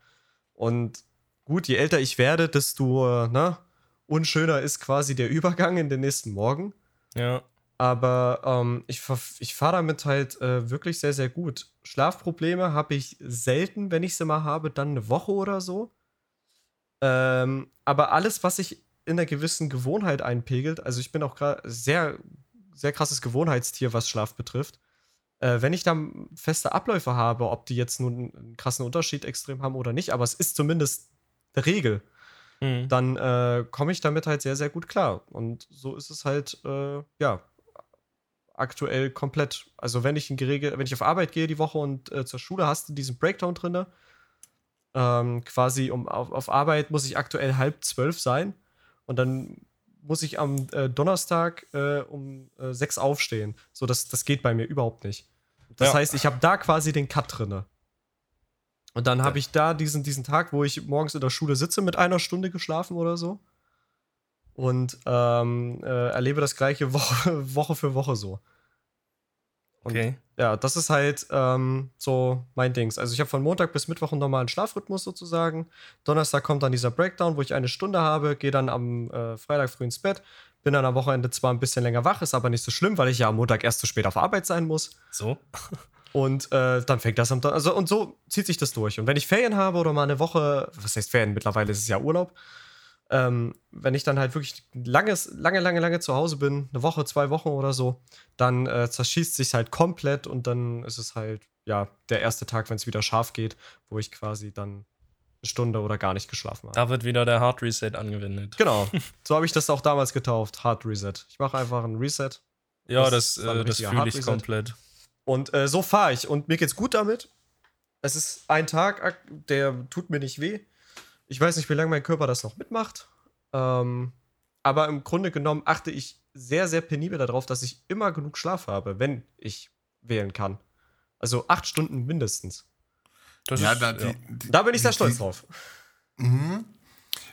Und gut, je älter ich werde, desto ne, unschöner ist quasi der Übergang in den nächsten Morgen. Ja. Aber ähm, ich, ich fahre damit halt äh, wirklich sehr, sehr gut. Schlafprobleme habe ich selten, wenn ich sie mal habe, dann eine Woche oder so. Ähm, aber alles, was sich in einer gewissen Gewohnheit einpegelt, also ich bin auch gerade sehr, sehr krasses Gewohnheitstier, was Schlaf betrifft. Äh, wenn ich dann feste Abläufe habe, ob die jetzt nun einen krassen Unterschied extrem haben oder nicht, aber es ist zumindest eine Regel, Hm. dann äh, komme ich damit halt sehr, sehr gut klar. Und so ist es halt, äh, ja, aktuell komplett. Also wenn ich in geregelt, wenn ich auf Arbeit gehe die Woche und äh, zur Schule hast du diesen Breakdown drinne, ähm, quasi um auf, auf Arbeit muss ich aktuell halb zwölf sein und dann muss ich am äh, Donnerstag äh, um äh, sechs aufstehen. So, das, das geht bei mir überhaupt nicht. Das Ja. heißt, ich habe da quasi den Cut drinne. Und dann habe ich da diesen, diesen Tag, wo ich morgens in der Schule sitze, mit einer Stunde geschlafen oder so. Und ähm, äh, erlebe das gleiche Woche, [LAUGHS] Woche für Woche so. Und Okay. ja, das ist halt ähm, so mein Dings. Also ich habe von Montag bis Mittwoch einen normalen Schlafrhythmus sozusagen. Donnerstag kommt dann dieser Breakdown, wo ich eine Stunde habe, gehe dann am äh, Freitag früh ins Bett, bin dann am Wochenende zwar ein bisschen länger wach, ist aber nicht so schlimm, weil ich ja am Montag erst zu spät auf Arbeit sein muss. So. [LAUGHS] Und äh, dann fängt das am Don also und so zieht sich das durch. Und wenn ich Ferien habe oder mal eine Woche, was heißt Ferien? Mittlerweile ist es ja Urlaub. Ähm, wenn ich dann halt wirklich langes, lange, lange, lange zu Hause bin, eine Woche, zwei Wochen oder so, dann äh, zerschießt sich halt komplett und dann ist es halt ja der erste Tag, wenn es wieder scharf geht, wo ich quasi dann Stunde oder gar nicht geschlafen habe. Da wird wieder der Hard Reset angewendet. Genau. [LAUGHS] So habe ich das auch damals getauft. Hard Reset. Ich mache einfach ein Reset. Ja, Das das, äh, das fühle ich komplett. Und äh, so fahre ich. Und mir geht's gut damit. Es ist ein Tag, der tut mir nicht weh. Ich weiß nicht, wie lange mein Körper das noch mitmacht. Ähm, aber im Grunde genommen achte ich sehr, sehr penibel darauf, dass ich immer genug Schlaf habe, wenn ich wählen kann. Also acht Stunden mindestens. Das ja, ist, da, ja. die, die, Da bin ich sehr die- stolz die- drauf. Mhm.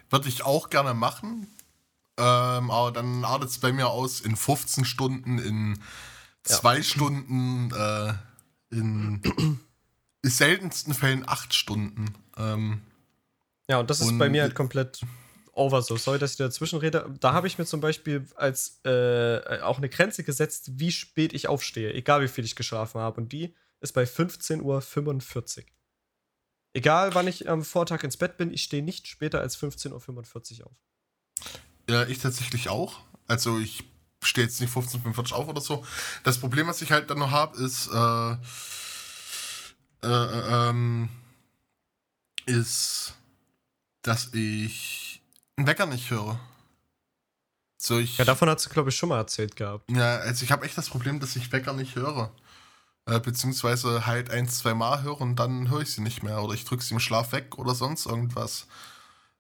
Würde ich auch gerne machen. Ähm, aber dann artet es bei mir aus in 15 Stunden, in Ja. zwei Stunden, äh, [CLEARS THROAT] in seltensten Fällen acht Stunden. Ähm, Ja, und das ist Und- bei mir halt komplett over so. Sorry, dass ich dazwischen rede. Da habe ich mir zum Beispiel als äh, auch eine Grenze gesetzt, wie spät ich aufstehe, egal wie viel ich geschlafen habe. Und die ist bei 15.45 Uhr. Egal, wann ich am Vortag ins Bett bin, ich stehe nicht später als 15.45 Uhr auf. ja, ich tatsächlich auch. Also ich stehe jetzt nicht 15:45 auf oder so. Das Problem, was ich halt dann noch habe, ist, äh, äh, ähm, ist, dass ich einen Wecker nicht höre. So, ich, Ja, davon hast du, glaube ich, schon mal erzählt gehabt. ja, also ich habe echt das Problem, dass ich Wecker nicht höre. Äh, beziehungsweise halt ein, zwei Mal höre und dann höre ich sie nicht mehr. Oder ich drücke sie im Schlaf weg oder sonst irgendwas.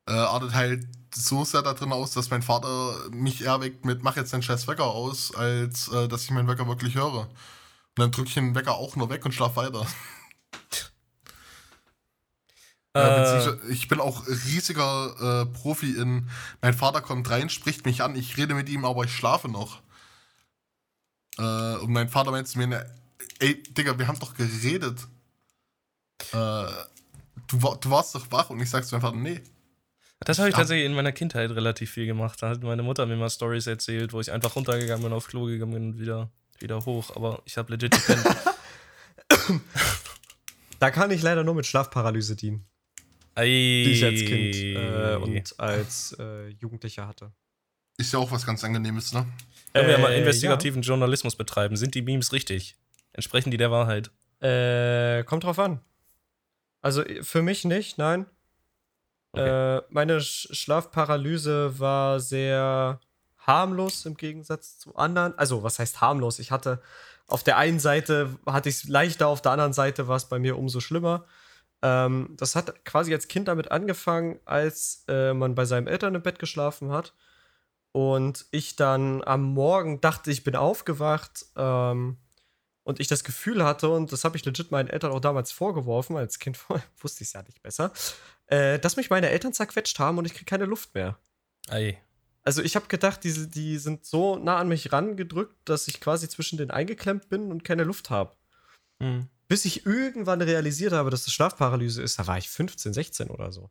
Äh, artet halt so sehr da drin aus, dass mein Vater mich eher weckt mit mach jetzt deinen scheiß Wecker aus, als äh, dass ich meinen Wecker wirklich höre. Und dann drücke ich den Wecker auch nur weg und schlaf weiter. [LAUGHS] Äh, ich bin auch riesiger äh, Profi in, mein Vater kommt rein, spricht mich an, ich rede mit ihm, aber ich schlafe noch. Äh, und mein Vater meint zu mir, ne, ey, Digga, wir haben doch geredet. Äh, du, du warst doch wach und ich sag zu meinem Vater, nee. das habe ich Ja. tatsächlich in meiner Kindheit relativ viel gemacht. Da hat meine Mutter mir mal Stories erzählt, wo ich einfach runtergegangen bin, aufs Klo gegangen bin und wieder, wieder hoch. Aber ich habe legit gepennt. [LAUGHS] [LAUGHS] Da kann ich leider nur mit Schlafparalyse dienen, Ei. die ich als Kind äh, und als äh, Jugendlicher hatte. Ist ja auch was ganz Angenehmes, ne? Können wir ja mal Äh, investigativen Journalismus betreiben. Sind die Memes richtig? Entsprechen die der Wahrheit? Äh, kommt drauf an. Also äh, für mich nicht, nein. Okay. Äh, meine Sch Schlafparalyse war sehr harmlos im Gegensatz zu anderen. Also, was heißt harmlos? Ich hatte auf der einen Seite hatte ich es leichter, auf der anderen Seite war es bei mir umso schlimmer. Ähm, das hat quasi als Kind damit angefangen, als äh, man bei seinen Eltern im Bett geschlafen hat. Und ich dann am Morgen dachte, ich bin aufgewacht. Ähm, und ich das Gefühl hatte, und das habe ich legit meinen Eltern auch damals vorgeworfen, als Kind [LAUGHS] wusste ich es ja nicht besser, äh, dass mich meine Eltern zerquetscht haben und ich kriege keine Luft mehr. Ei. Also ich habe gedacht, die, die sind so nah an mich rangedrückt, dass ich quasi zwischen denen eingeklemmt bin und keine Luft habe. Hm. Bis ich irgendwann realisiert habe, dass das Schlafparalyse ist, da war ich 15, 16 oder so.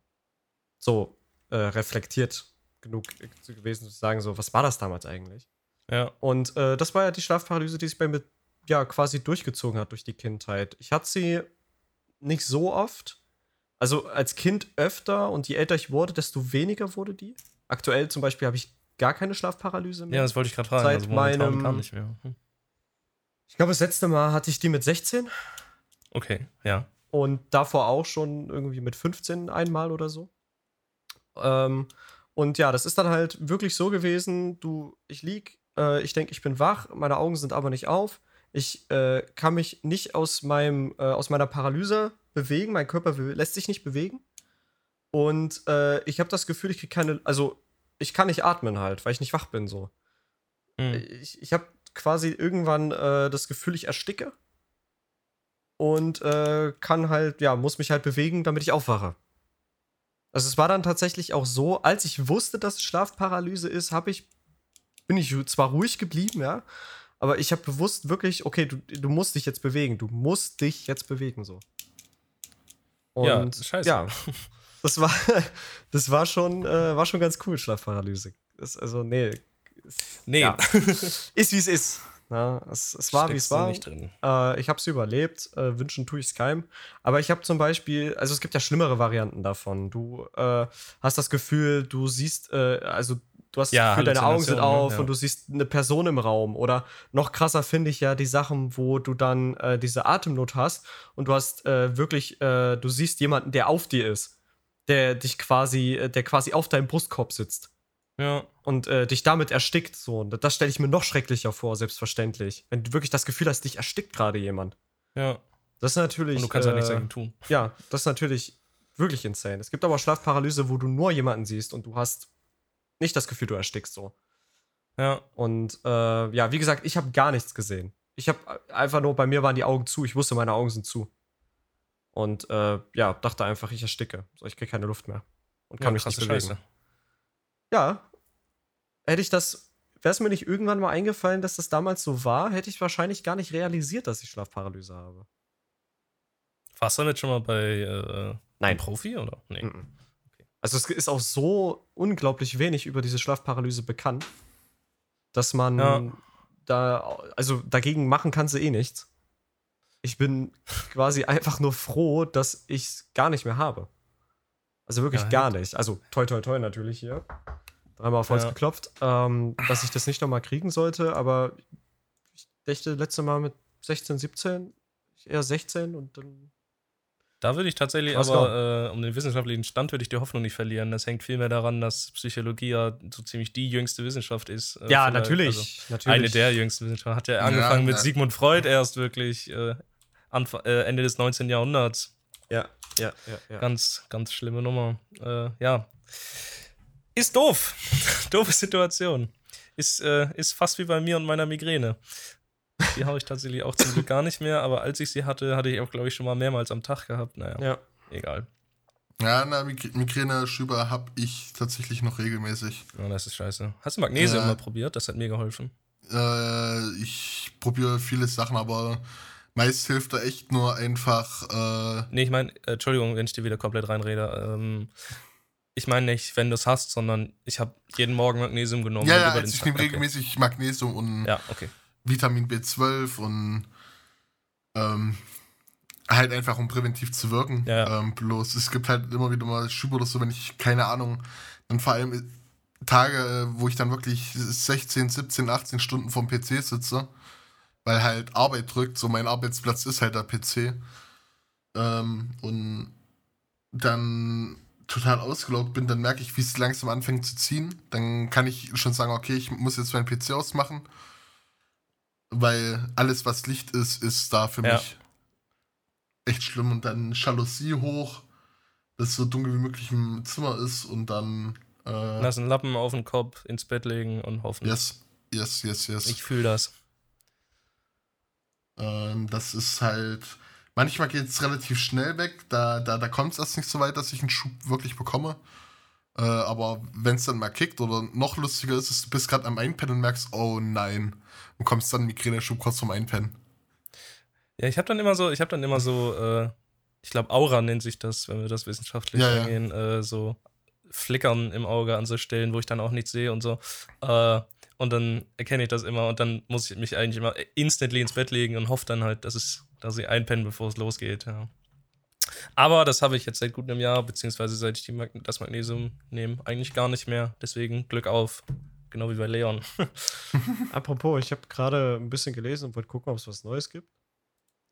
So äh, reflektiert genug äh, gewesen zu sagen, so, was war das damals eigentlich? Ja. Und äh, das war ja die Schlafparalyse, die sich bei mir ja quasi durchgezogen hat durch die Kindheit. Ich hatte sie nicht so oft. Also als Kind öfter und je älter ich wurde, desto weniger wurde die. Aktuell zum Beispiel habe ich gar keine Schlafparalyse mehr. Ja, das wollte ich gerade fragen. Seit also meinem- gar nicht mehr. Hm. Ich glaube, das letzte Mal hatte ich die mit 16 Okay, ja. und davor auch schon irgendwie mit 15 einmal oder so. Ähm, und ja, das ist dann halt wirklich so gewesen, du, ich lieg, äh, ich denke, ich bin wach, meine Augen sind aber nicht auf. Ich äh, kann mich nicht aus meinem, äh, aus meiner Paralyse bewegen, mein Körper lässt sich nicht bewegen. Und äh, ich habe das Gefühl, ich kriege keine, also ich kann nicht atmen halt, weil ich nicht wach bin so. Hm. Ich, ich habe quasi irgendwann äh, das Gefühl, ich ersticke. Und äh, kann halt, ja, muss mich halt bewegen, damit ich aufwache. Also es war dann tatsächlich auch so, als ich wusste, dass es Schlafparalyse ist, habe ich, bin ich zwar ruhig geblieben, ja, aber ich habe bewusst wirklich, okay, du, du musst dich jetzt bewegen, du musst dich jetzt bewegen, so. Ja, scheiße. Ja, [LAUGHS] das war, [LAUGHS] das war schon, äh, war schon ganz cool, Schlafparalyse. Das, also, nee. ist- Nee. Ja. [LAUGHS] ist wie es ist. Na, es, es war wie es war. Äh, ich habe es überlebt. Äh, wünschen tue ich es keinem. Aber ich habe zum Beispiel, also es gibt ja schlimmere Varianten davon. Du äh, hast das Gefühl, du siehst, äh, also du hast das Ja, Gefühl, deine Augen sind auf Ja. und du siehst eine Person im Raum. Oder noch krasser finde ich ja die Sachen, wo du dann äh, diese Atemnot hast und du hast äh, wirklich, äh, du siehst jemanden, der auf dir ist, der dich quasi, äh, der quasi auf deinem Brustkorb sitzt Ja. und äh, dich damit erstickt. So, und das stelle ich mir noch schrecklicher vor, selbstverständlich. Wenn du wirklich das Gefühl hast, dich erstickt gerade jemand. Ja. Das ist natürlich. Und du kannst ja nichts äh, dagegen tun. Ja, das ist natürlich wirklich insane. Es gibt aber Schlafparalyse, wo du nur jemanden siehst und du hast nicht das Gefühl, du erstickst so. Ja. Und äh, ja, wie gesagt, ich habe gar nichts gesehen. Ich habe einfach nur, bei mir waren die Augen zu. Ich wusste, meine Augen sind zu. Und äh, ja, dachte einfach, ich ersticke. So, ich kriege keine Luft mehr. Und kann ja, mich nicht bewegen. Scheiße. Ja. Hätte ich das, wäre es mir nicht irgendwann mal eingefallen, dass das damals so war, hätte ich wahrscheinlich gar nicht realisiert, dass ich Schlafparalyse habe. Warst du nicht schon mal bei äh, Nein. einem Profi oder? Nee. Mhm. Also es ist auch so unglaublich wenig über diese Schlafparalyse bekannt, dass man Ja. da, also dagegen machen kann sie eh nichts. Ich bin quasi [LAUGHS] einfach nur froh, dass ich es gar nicht mehr habe. Also wirklich Ja, gar nicht. Also toi toi toi natürlich hier. dreimal auf Holz Ja. geklopft, ähm, dass ich das nicht nochmal kriegen sollte, aber ich dachte letzte Mal mit 16, 17, eher 16 und dann. Da würde ich tatsächlich Was aber, äh, um den wissenschaftlichen Stand, würde ich die Hoffnung nicht verlieren. Das hängt vielmehr daran, dass Psychologie ja so ziemlich die jüngste Wissenschaft ist. äh, Ja, natürlich. Also natürlich. eine der jüngsten Wissenschaften. Hat ja angefangen mit ja. Sigmund Freud erst wirklich äh, Anf äh, Ende des 19. Jahrhunderts. Ja, ja, ja. ja. Ganz, ganz schlimme Nummer. Äh, ja. Ist doof. [LAUGHS] Doofe Situation. Ist, äh, ist fast wie bei mir und meiner Migräne. Die habe ich tatsächlich auch zum Glück gar nicht mehr, aber als ich sie hatte, hatte ich auch, glaube ich, schon mal mehrmals am Tag gehabt. Naja, ja. egal. Ja, na, Mig- Migräne-Schübe habe ich tatsächlich noch regelmäßig. Ja, das ist scheiße. Hast du Magnesium Ja. mal probiert? Das hat mir geholfen. Äh, ich probiere viele Sachen, aber meist hilft da echt nur einfach. Äh, Nee, ich meine, äh, Entschuldigung, wenn ich dir wieder komplett reinrede. Ähm, ich meine nicht, wenn du es hast, sondern ich habe jeden Morgen Magnesium genommen. ja, ja, über also den ich nehme okay. regelmäßig Magnesium und Ja, okay. Vitamin B12 und ähm, halt einfach, um präventiv zu wirken. Ja. Ähm, bloß es gibt halt immer wieder mal Schübe oder so, wenn ich, keine Ahnung, dann vor allem Tage, äh, wo ich dann wirklich 16, 17, 18 Stunden vom PC sitze, weil halt Arbeit drückt, so mein Arbeitsplatz ist halt der PC. Ähm, und dann total ausgelaugt bin, dann merke ich, wie es langsam anfängt zu ziehen. Dann kann ich schon sagen, okay, ich muss jetzt meinen PC ausmachen, weil alles, was Licht ist, ist da für Ja. mich echt schlimm. Und dann Jalousie hoch, dass es so dunkel wie möglich im Zimmer ist und dann äh, Lass einen Lappen auf den Kopf, ins Bett legen und hoffen. yes, yes, yes, yes. Ich fühle das. Ähm, das ist halt. Manchmal geht es relativ schnell weg, da, da, da kommt es erst nicht so weit, dass ich einen Schub wirklich bekomme. Äh, aber wenn es dann mal kickt oder noch lustiger ist, ist du bist gerade am Einpennen und merkst, oh nein, und kommst dann Migräne-Schub kurz vorm Einpennen. Ja, ich habe dann immer so, ich habe dann immer so, äh, ich glaube Aura nennt sich das, wenn wir das wissenschaftlich Ja, ja. angehen, äh, so Flickern im Auge an so Stellen, wo ich dann auch nichts sehe und so. Äh, und dann erkenne ich das immer und dann muss ich mich eigentlich immer instantly ins Bett legen und hoffe dann halt, dass es, dass ich einpenne, bevor es losgeht. Ja. Aber das habe ich jetzt seit gut einem Jahr, beziehungsweise seit ich die Mag das Magnesium nehme, eigentlich gar nicht mehr. Deswegen Glück auf. Genau wie bei Leon. [LAUGHS] Apropos, ich habe gerade ein bisschen gelesen und wollte gucken, ob es was Neues gibt.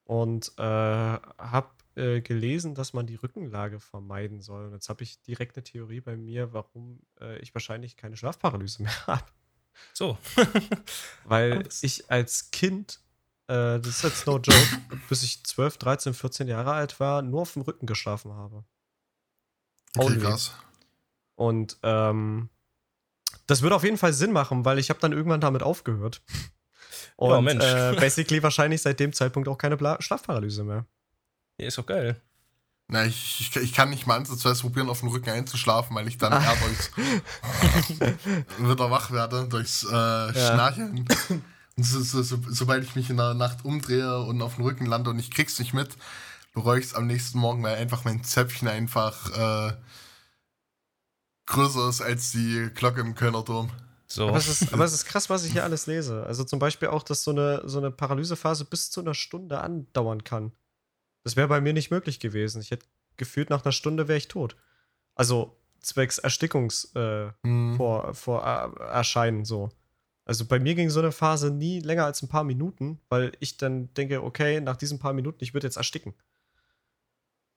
Und äh, habe äh, gelesen, dass man die Rückenlage vermeiden soll. Und jetzt habe ich direkt eine Theorie bei mir, warum äh, ich wahrscheinlich keine Schlafparalyse [LAUGHS] mehr habe. So. Weil [LAUGHS] ich als Kind, äh, das ist jetzt no joke, bis ich 12, 13, 14 Jahre alt war, nur auf dem Rücken geschlafen habe. Okay, krass. Und ähm, das würde auf jeden Fall Sinn machen, weil ich habe dann irgendwann damit aufgehört. [LAUGHS] Und Ja, Mensch. Äh, [LAUGHS] basically wahrscheinlich seit dem Zeitpunkt auch keine Bla Schlafparalyse mehr. Ja, ist doch geil. Na, ich, ich, ich kann nicht mal ansatzweise probieren, auf dem Rücken einzuschlafen, weil ich dann Ah. eher [LAUGHS] durchs wieder wach werde, durchs äh, Schnarchen. Und so, so, so, sobald ich mich in der Nacht umdrehe und auf dem Rücken lande und ich krieg's nicht mit, bereue ich es am nächsten Morgen, weil einfach mein Zäpfchen einfach äh, größer ist als die Glocke im Kölner Dom. So. Aber, es ist, aber es [LAUGHS] ist krass, was ich hier alles lese. Also zum Beispiel auch, dass so eine, so eine Paralysephase bis zu einer Stunde andauern kann. Das wäre bei mir nicht möglich gewesen. Ich hätte gefühlt, nach einer Stunde wäre ich tot. Also zwecks Erstickungs äh, Hm. vor, vor äh, Erscheinen so. Also bei mir ging so eine Phase nie länger als ein paar Minuten, weil ich dann denke, okay, nach diesen paar Minuten, ich würde jetzt ersticken.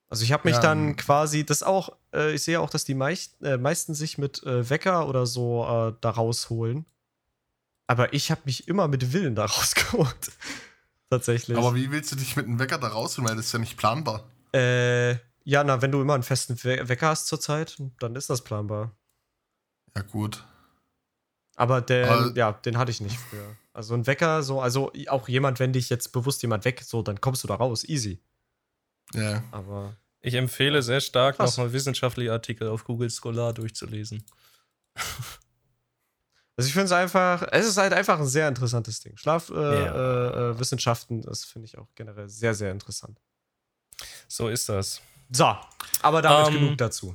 Also ich habe mich Ja, dann ähm, quasi, das auch, äh, ich sehe auch, dass die meist, äh, meisten sich mit äh, Wecker oder so äh, da rausholen. Aber ich habe mich immer mit Willen da [LAUGHS] rausgeholt. Tatsächlich. Aber wie willst du dich mit einem Wecker da rausholen, weil das ist ja nicht planbar. äh, ja, na, wenn du immer einen festen We Wecker hast zurzeit, dann ist das planbar. Ja, gut. Aber den, Aber- ja, den hatte ich nicht früher. Also ein Wecker, so, also auch jemand, wenn dich jetzt bewusst jemand weg, so, dann kommst du da raus, easy. Ja. Aber Ich empfehle sehr stark, nochmal wissenschaftliche Artikel auf Google Scholar durchzulesen. [LAUGHS] also ich finde es einfach, es ist halt einfach ein sehr interessantes Ding. Schlafwissenschaften, äh, Ja. äh, Wissenschaften, das finde ich auch generell sehr, sehr interessant. So ist das. So, aber damit Ähm, genug dazu.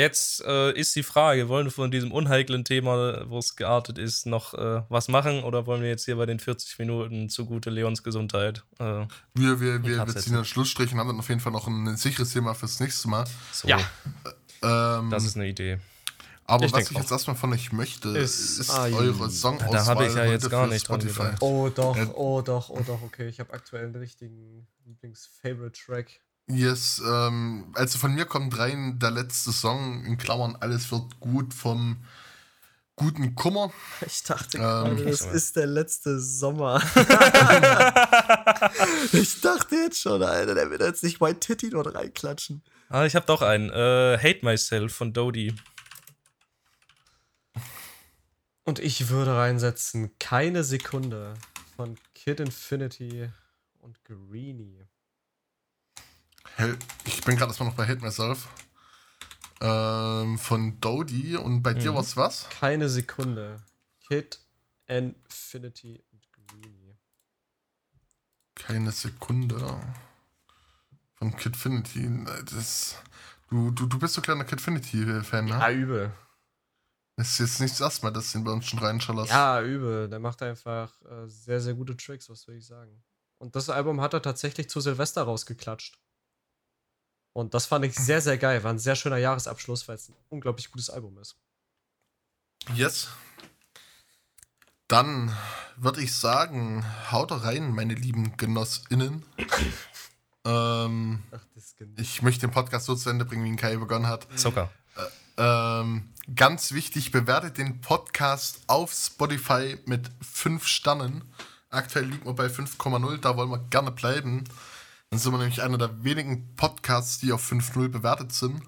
Jetzt äh, ist die Frage, wollen wir von diesem unheiklen Thema, wo es geartet ist, noch äh, was machen oder wollen wir jetzt hier bei den 40 Minuten zugute Leons Gesundheit? Äh, Wir, wir, wir, wir ziehen einen Schlussstrich und haben dann auf jeden Fall noch ein, ein sicheres Thema fürs nächste Mal. so, Ja. Ähm, das ist eine Idee. Aber Ich was ich auch. jetzt erstmal von euch möchte, Ist- ist, ah, eure Songauswahl Da habe ich ja jetzt gar für nicht Spotify. Oh doch, Äh, oh doch, oh doch, okay. Ich habe aktuell einen richtigen Lieblings-Favorite-Track. Yes, ähm, also von mir kommt rein der letzte Song, in Klammern, alles wird gut vom guten Kummer. [LAUGHS] Ich dachte Ähm, so. ist der letzte Sommer. [LAUGHS] ich dachte jetzt schon, Alter, der wird jetzt nicht White Titty dort reinklatschen. Ah, ich habe doch einen. Äh, Hate Myself von Dodie. Und ich würde reinsetzen, keine Sekunde von Kid Infinity und Greenie. Ich bin gerade erstmal noch bei Hate Myself. Ähm, von Dodie und bei dir Mhm. war's was? Keine Sekunde. Kid Infinity und Greenie. Keine Sekunde. Von Kidfinity. Das, du, du, du bist so kleiner Kidfinity-Fan, ne? Ja, übel. Das ist jetzt nicht das erste Mal, dass du den bei uns schon reinschallerst. Ja, übel. Der macht einfach äh, sehr, sehr gute Tricks, was will ich sagen. Und das Album hat er tatsächlich zu Silvester rausgeklatscht. Und das fand ich sehr, sehr geil. War ein sehr schöner Jahresabschluss, weil es ein unglaublich gutes Album ist. Yes. Dann würde ich sagen, haut rein, meine lieben GenossInnen. [COUGHS] ähm, Ach, das ich möchte den Podcast so zu Ende bringen, wie ihn Kai begonnen hat. Zucker. Ähm, ganz wichtig, bewertet den Podcast auf Spotify mit 5 Sternen. Aktuell liegt man bei 5,0, da wollen wir gerne bleiben. Dann sind wir nämlich einer der wenigen Podcasts, die auf 5,0 bewertet sind.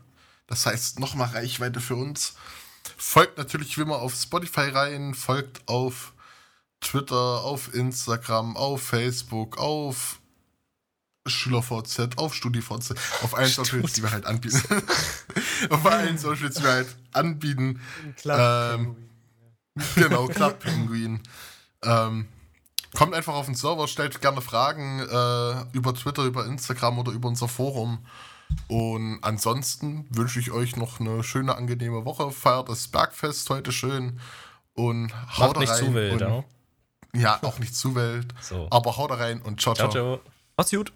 Das heißt, nochmal Reichweite für uns. Folgt natürlich wie immer auf Spotify rein, folgt auf Twitter, auf Instagram, auf Facebook, auf SchülerVZ, auf StudiVZ, auf allen Socials, die wir halt anbieten. [LAUGHS] auf allen Socials, die wir halt anbieten. Klar. Ähm, Genau, Club Penguin. ähm, kommt einfach auf den Server, stellt gerne Fragen äh, über Twitter, über Instagram oder über unser Forum. Und ansonsten wünsche ich euch noch eine schöne, angenehme Woche. Feiert das Bergfest heute schön. Und haut Macht nicht rein. zu wild, und, ja? Ja, auch nicht zu wild. So. Aber haut rein und ciao, ciao. Ciao, ciao. Macht's gut.